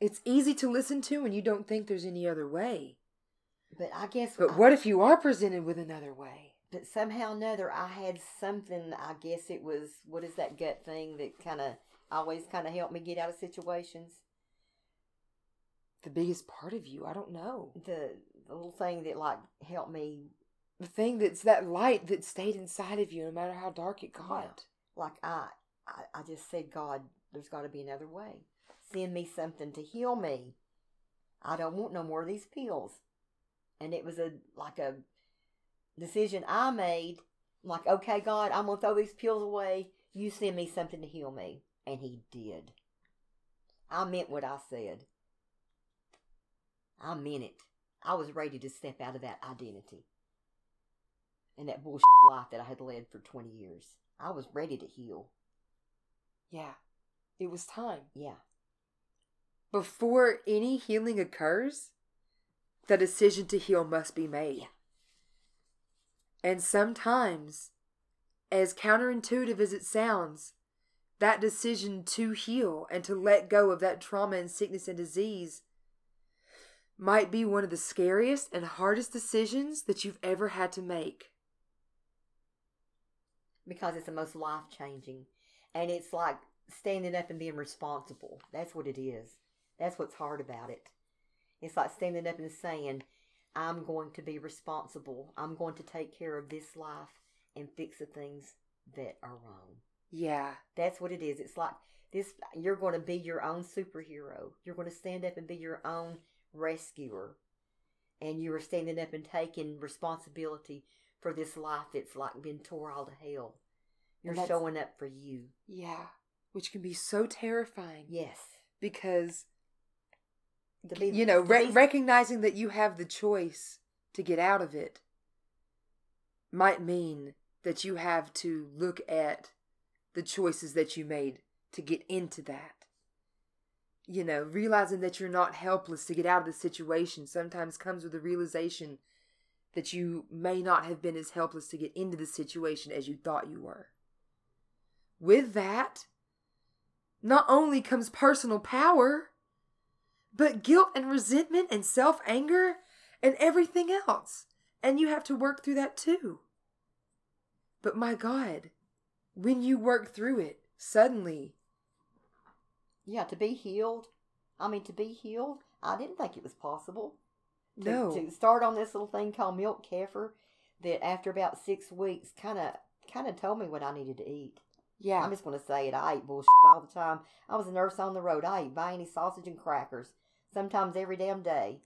It's easy to listen to when you don't think there's any other way. But I guess. But I- what if you are presented with another way? but somehow or another I had something I guess it was what is that gut thing that kinda always kinda helped me get out of situations. The biggest part of you, I don't know. The, the little thing that like helped me The thing that's that light that stayed inside of you no matter how dark it got. like I I, I just said, God, there's gotta be another way. Send me something to heal me. I don't want no more of these pills. and it was a like a decision I made. Like, okay, God, I'm gonna throw these pills away. You send me something to heal me, and He did. I meant what I said. I meant it. I was ready to step out of that identity and that bullshit life that I had led for 20 years. I was ready to heal. Yeah. It was time. Yeah. Before any healing occurs, the decision to heal must be made. Yeah. And sometimes, as counterintuitive as it sounds, that decision to heal and to let go of that trauma and sickness and disease might be one of the scariest and hardest decisions that you've ever had to make. Because it's the most life changing. And it's like standing up and being responsible. That's what it is. That's what's hard about it. It's like standing up and saying, I'm going to be responsible. I'm going to take care of this life and fix the things that are wrong. Yeah. That's what it is. It's like this you're going to be your own superhero. You're going to stand up and be your own rescuer. And you are standing up and taking responsibility for this life that's like been tore all to hell. You're showing up for you. Yeah. Which can be so terrifying Yes. because, be, you know, re- be- recognizing that you have the choice to get out of it might mean that you have to look at the choices that you made to get into that. You know, realizing that you're not helpless to get out of the situation sometimes comes with the realization that you may not have been as helpless to get into the situation as you thought you were. With that, not only comes personal power, but guilt and resentment and self anger and everything else. And you have to work through that too. But my God, when you work through it, suddenly, yeah, to be healed. I mean, to be healed, I didn't think it was possible. To, no. to start on this little thing called milk kefir, that after about six weeks, kind of kind of told me what I needed to eat. yeah. I'm just going to say it. I ate bullshit all the time. I was a nurse on the road. I ate Viennese sausage and crackers, sometimes every damn day.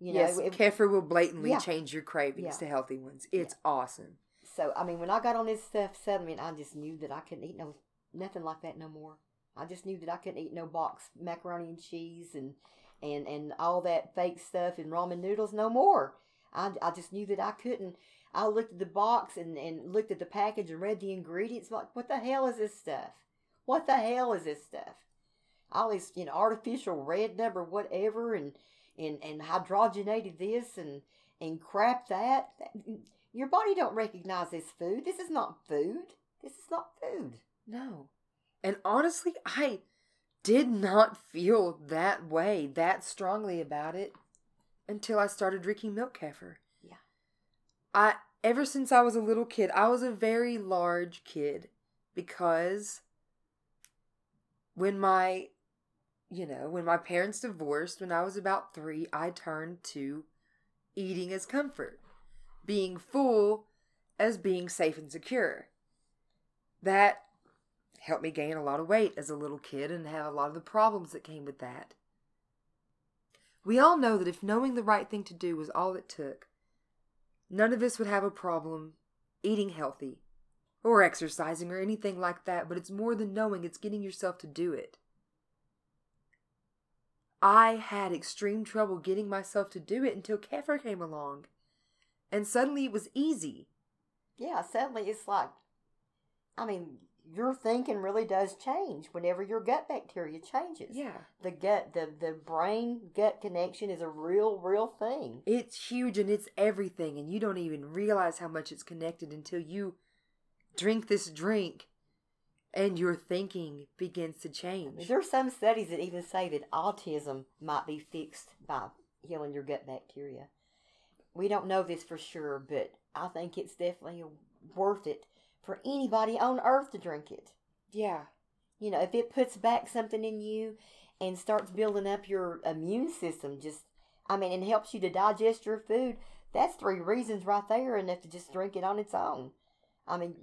You know, yes, it- kefir will blatantly Yeah. change your cravings Yeah. to healthy ones. It's awesome. so I mean, when I got on this stuff settlement, I just knew that I couldn't eat no nothing like that no more. I just knew that I couldn't eat no box macaroni and cheese and and and all that fake stuff and ramen noodles no more. I, I just knew that I couldn't. I looked at the box and, and looked at the package and read the ingredients. Like, what the hell is this stuff? What the hell is this stuff? All this, you know, artificial red number, whatever, and and and hydrogenated this and and crap that. Your body don't recognize this food. This is not food. This is not food. No. And honestly, I did not feel that way, that strongly about it until I started drinking milk kefir. Yeah. I ever since I was a little kid, I was a very large kid because when my you know, when my parents divorced when I was about 3, I turned to eating as comfort, being full as being safe and secure. That helped me gain a lot of weight as a little kid and have a lot of the problems that came with that. We all know that if knowing the right thing to do was all it took, none of us would have a problem eating healthy or exercising or anything like that, but it's more than knowing, it's getting yourself to do it. I had extreme trouble getting myself to do it until Kefir came along. And suddenly it was easy. Yeah, suddenly it's like, I mean, your thinking really does change whenever your gut bacteria changes. Yeah. The gut, the, the brain gut connection is a real, real thing. It's huge and it's everything, and you don't even realize how much it's connected until you drink this drink and your thinking begins to change. There are some studies that even say that autism might be fixed by healing your gut bacteria. We don't know this for sure, but I think it's definitely worth it for anybody on earth to drink it. Yeah. You know, if it puts back something in you and starts building up your immune system, just, I mean, and helps you to digest your food, that's three reasons right there enough to just drink it on its own. I mean,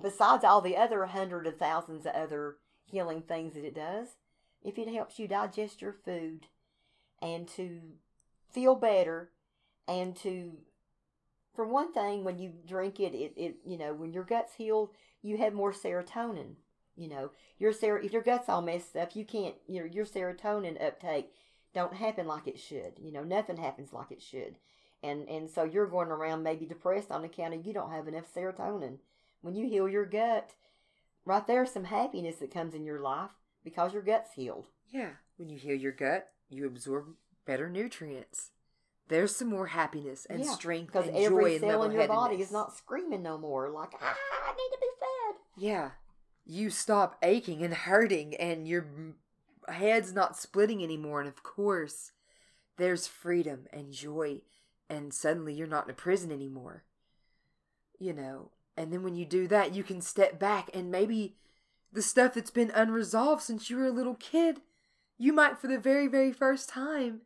besides all the other hundred of thousands of other healing things that it does, if it helps you digest your food and to feel better and to for one thing when you drink it it, it you know when your gut's healed you have more serotonin you know your ser- if your gut's all messed up you can't you know your serotonin uptake don't happen like it should you know nothing happens like it should and and so you're going around maybe depressed on account of you don't have enough serotonin when you heal your gut right there's some happiness that comes in your life because your gut's healed Yeah. When you heal your gut, you absorb better nutrients. There's some more happiness and Yeah, strength and every joy and cell in your body is not screaming no more like ah i need to be fed Yeah. You stop aching and hurting and your head's not splitting anymore. And of course, there's freedom and joy. And suddenly you're not in a prison anymore. You know. And then when you do that, you can step back and maybe the stuff that's been unresolved since you were a little kid, you might for the very, very first time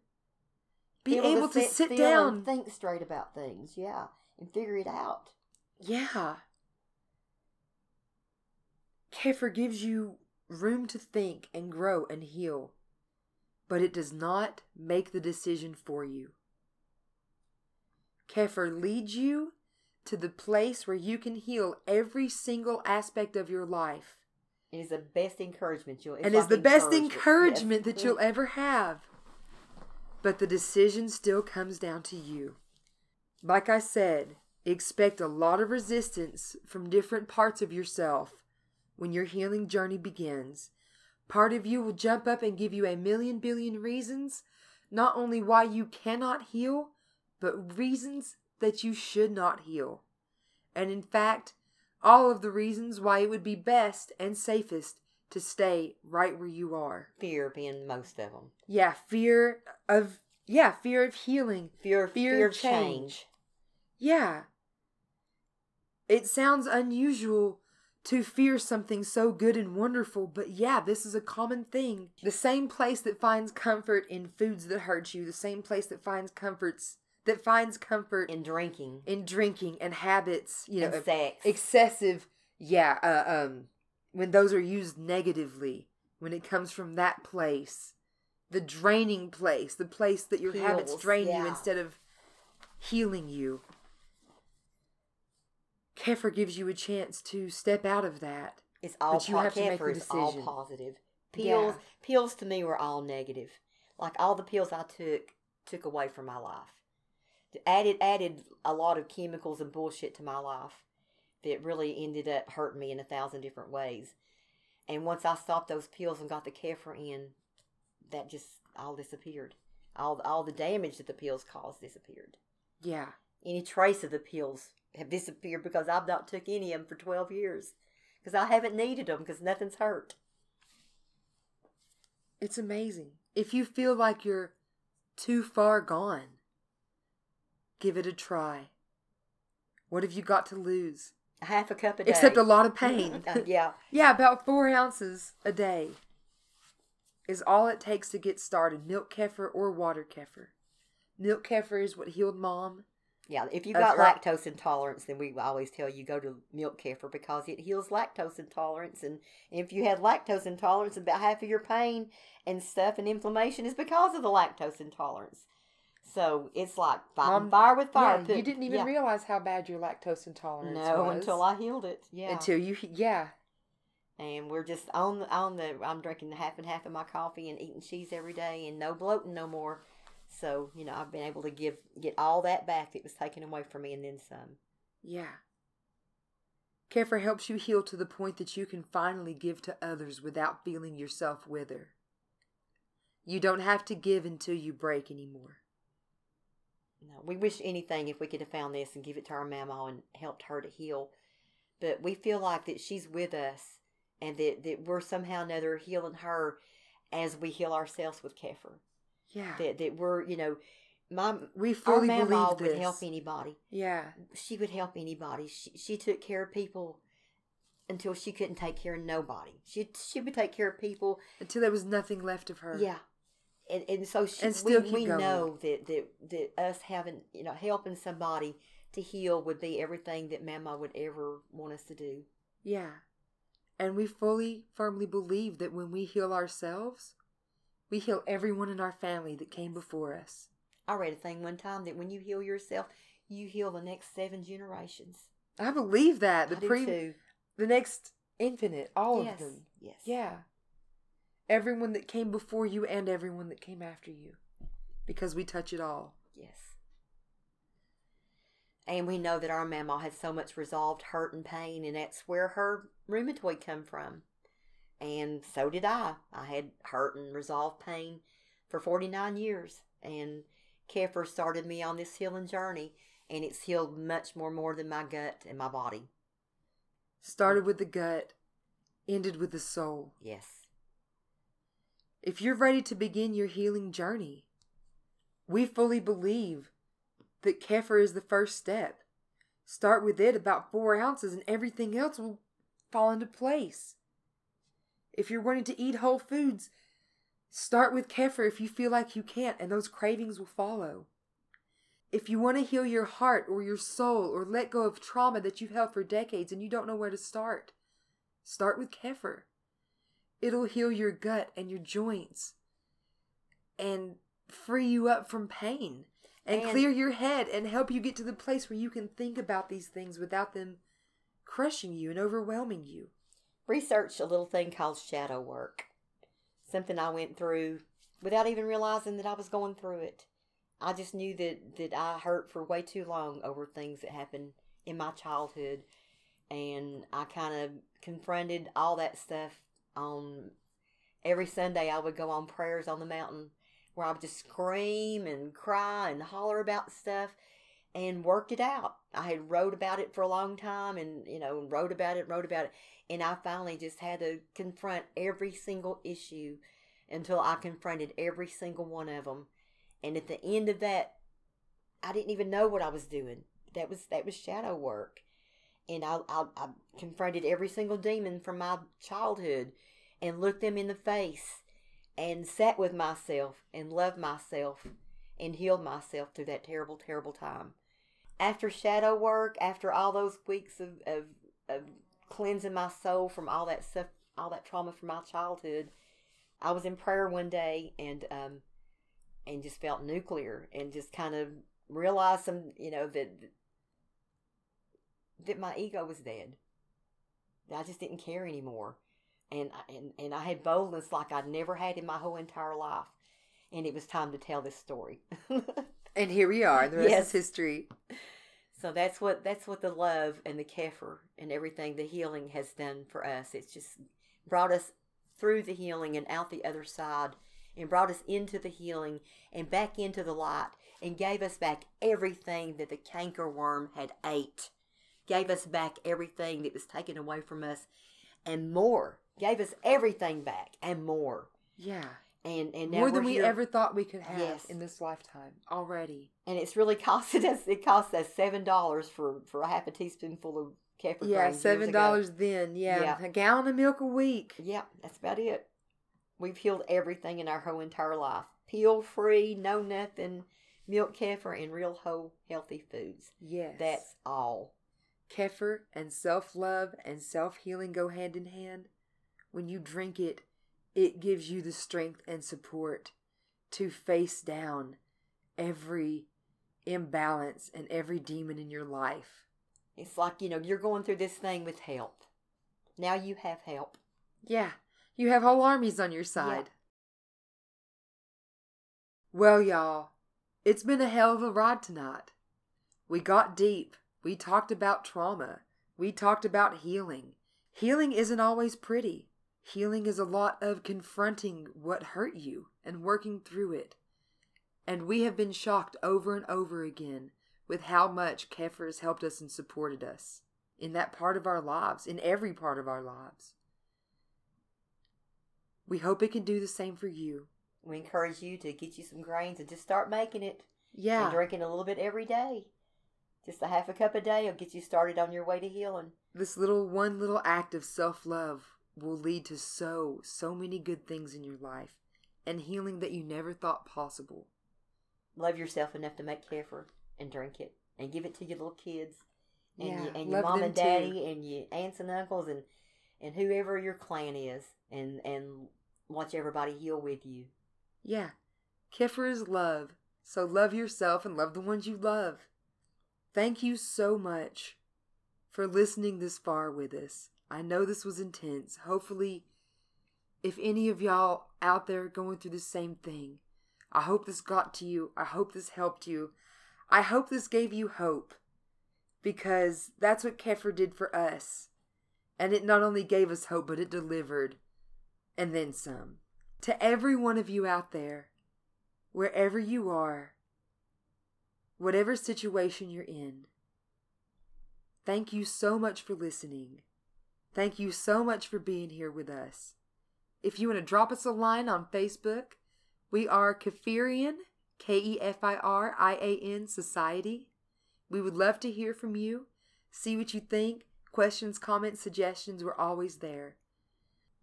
be able, to, sit, still down. and think straight about things yeah and figure it out Yeah. Kefir gives you room to think and grow and heal, but it does not make the decision for you. Kefir leads you to the place where you can heal every single aspect of your life it is the best encouragement you'll it's and is the best encouragement, encouragement yes. that you'll ever have. But the decision still comes down to you. Like I said, expect a lot of resistance from different parts of yourself when your healing journey begins. Part of you will jump up and give you a million billion reasons, not only why you cannot heal, but reasons that you should not heal. And in fact, all of the reasons why it would be best and safest to stay right where you are. fear being most of them Yeah, fear of yeah, fear of healing. fear Fear fear, of change. change. Yeah. It sounds unusual to fear something so good and wonderful, but yeah, this is a common thing. The same place that finds comfort in foods that hurt you, the same place that finds comforts that finds comfort in drinking in drinking and habits, you know, sex excessive yeah uh, um when those are used negatively when it comes from that place the draining place the place that your habits Heals, drain you instead of healing you kefir gives you a chance to step out of that It's all But you po- have to make the is all positive. Pills Yeah. pills to me were all negative. Like all the pills I took took away from my life. Added added a lot of chemicals and bullshit to my life that really ended up hurting me in a thousand different ways. And once I stopped those pills and got the Kefir in, that just all disappeared. All all the damage that the pills caused disappeared. yeah Any trace of the pills have disappeared because I've not took any of them for twelve years because I haven't needed them because nothing's hurt. it's amazing if you feel like you're too far gone give it a try what have you got to lose half a cup a day. except a lot of pain Uh, yeah. Yeah, about four ounces a day is all it takes to get started. Milk kefir or water kefir. Milk kefir is what healed mom. Yeah. If you got her- lactose intolerance, then we always tell you go to milk kefir because it heals lactose intolerance. And if you had lactose intolerance, about half of your pain and stuff and inflammation is because of the lactose intolerance. So it's like fighting Mom- fire with fire. yeah, you didn't even yeah. realize how bad your lactose intolerance No, was. until I healed it. Yeah. Until you, yeah. and we're just on the on the I'm drinking half and half of my coffee and eating cheese every day and no bloating no more. So, you know, I've been able to give get all that back that was taken away from me and then some. Yeah. Kefir helps you heal to the point that you can finally give to others without feeling yourself wither. You don't have to give until you break anymore. No, we wish anything if we could have found this and give it to our mama and helped her to heal. But we feel like that she's with us and that, that we're somehow or another healing her as we heal ourselves with kefir. Yeah. That that we're, you know, my we our fully mama believe would help anybody. Yeah. she would help anybody. She she took care of people until she couldn't take care of nobody. She she would take care of people. Until there was nothing left of her. Yeah. And, and so she, And still we, we going. know that, that that us having you know helping somebody to heal would be everything that Mama would ever want us to do. Yeah. And we fully, firmly believe that when we heal ourselves, we heal everyone in our family that came before us. I read a thing one time that when you heal yourself, you heal the next seven generations. I believe that. The pre too. the next infinite, all yes. of them. Yes. Yeah. Everyone that came before you and everyone that came after you. Because we touch it all. Yes. And we know that our mama has so much resolved hurt and pain, and that's where her rheumatoid come from. And so did I. I had hurt and resolved pain for 49 years. And Kefir started me on this healing journey, and it's healed much more more than my gut and my body. Started with the gut, ended with the soul. Yes. If you're ready to begin your healing journey, we fully believe that kefir is the first step. Start with it about four ounces, and everything else will fall into place. If you're wanting to eat whole foods, start with kefir if you feel like you can't, and those cravings will follow. If you want to heal your heart or your soul or let go of trauma that you've held for decades and you don't know where to start, start with kefir. It'll heal your gut and your joints and free you up from pain and, And- clear your head and help you get to the place where you can think about these things without them crushing you and overwhelming you. Research a little thing called shadow work. Something I went through without even realizing that I was going through it. I just knew that, that I hurt for way too long over things that happened in my childhood. And I kind of confronted all that stuff on every Sunday. I would go on prayers on the mountain where I would just scream and cry and holler about stuff and worked it out. I had wrote about it for a long time and, you know, wrote about it, wrote about it. And I finally just had to confront every single issue until I confronted every single one of them. And at the end of that, I didn't even know what I was doing. That was that was shadow work, and I I, I confronted every single demon from my childhood, and looked them in the face, and sat with myself and loved myself, and healed myself through that terrible terrible time. After shadow work, after all those weeks of of, of cleansing my soul from all that stuff, all that trauma from my childhood, I was in prayer one day and um and just felt nuclear and just kind of realized some you know that that my ego was dead. I just didn't care anymore. And I- and and I had boldness like I'd never had in my whole entire life. And it was time to tell this story. And here we are. The rest Yes. is history. So that's what that's what the love and the kefir and everything the healing has done for us. It's just brought us through the healing and out the other side and brought us into the healing and back into the light and gave us back everything that the canker worm had ate. Gave us back everything that was taken away from us and more. Gave us everything back and more. Yeah. And and More than we're here- ever thought we could have Yes. in this lifetime already. and it's really costed us. It cost us seven dollars for for a half a teaspoonful of kefir Yeah, grains seven dollars then. Yeah, Yeah. a gallon of milk a week. Yeah, that's about it. We've healed everything in our whole entire life. Peel free, no nothing, milk kefir, and real whole healthy foods. Yes, That's all. kefir and self love and self healing go hand in hand. When you drink it, it gives you the strength and support to face down every imbalance and every demon in your life. It's like, you know, you're going through this thing with help. Now you have help. Yeah, you have whole armies on your side. Well, y'all, it's been a hell of a ride tonight. We got deep. We talked about trauma. We talked about healing. Healing isn't always pretty. Healing is a lot of confronting what hurt you and working through it. And we have been shocked over and over again with how much Kefir has helped us and supported us in that part of our lives, in every part of our lives. We hope it can do the same for you. We encourage you to get you some grains and just start making it Yeah. and drinking a little bit every day. Just a half a cup a day will get you started on your way to healing. This little one little act of self love will lead to so, so many good things in your life and healing that you never thought possible. Love yourself enough to make kefir and drink it and give it to your little kids and, Yeah, your, and your mom and too. daddy and your aunts and uncles and and whoever your clan is and and watch everybody heal with you. Yeah. Kefir is love, So love yourself and love the ones you love. Thank you so much for listening this far with us. I know this was intense. Hopefully, if any of y'all out there going through the same thing, I hope this got to you. I hope this helped you. I hope this gave you hope because that's what Kefir did for us. And it not only gave us hope, but it delivered and then some. To every one of you out there, wherever you are, whatever situation you're in, thank you so much for listening. Thank you so much for being here with us. If you want to drop us a line on Facebook, we are Kefirian, K E F I R I A N Society. We would love to hear from you, see what you think. Questions, comments, suggestions, we're always there.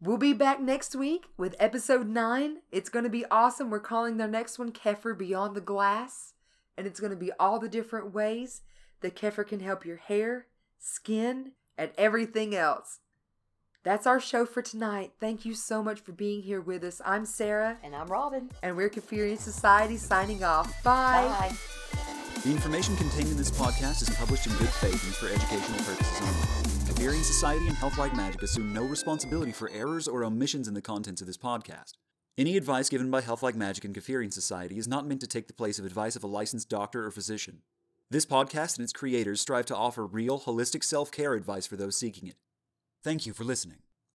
We'll be back next week with episode 9. It's going to be awesome. We're calling the next one Kefir Beyond the Glass. And it's going to be all the different ways that Kefir can help your hair, skin, and everything else. That's our show for tonight. Thank you so much for being here with us. I'm Sarah. And I'm Robin. And we're Kefirian Society signing off. Bye. Bye. The information contained in this podcast is published in good faith and for educational purposes only. Kefirian Society and Health Like Magic assume no responsibility for errors or omissions in the contents of this podcast. Any advice given by Health Like Magic and Kefirian Society is not meant to take the place of advice of a licensed doctor or physician. This podcast and its creators strive to offer real, holistic self care advice for those seeking it. Thank you for listening.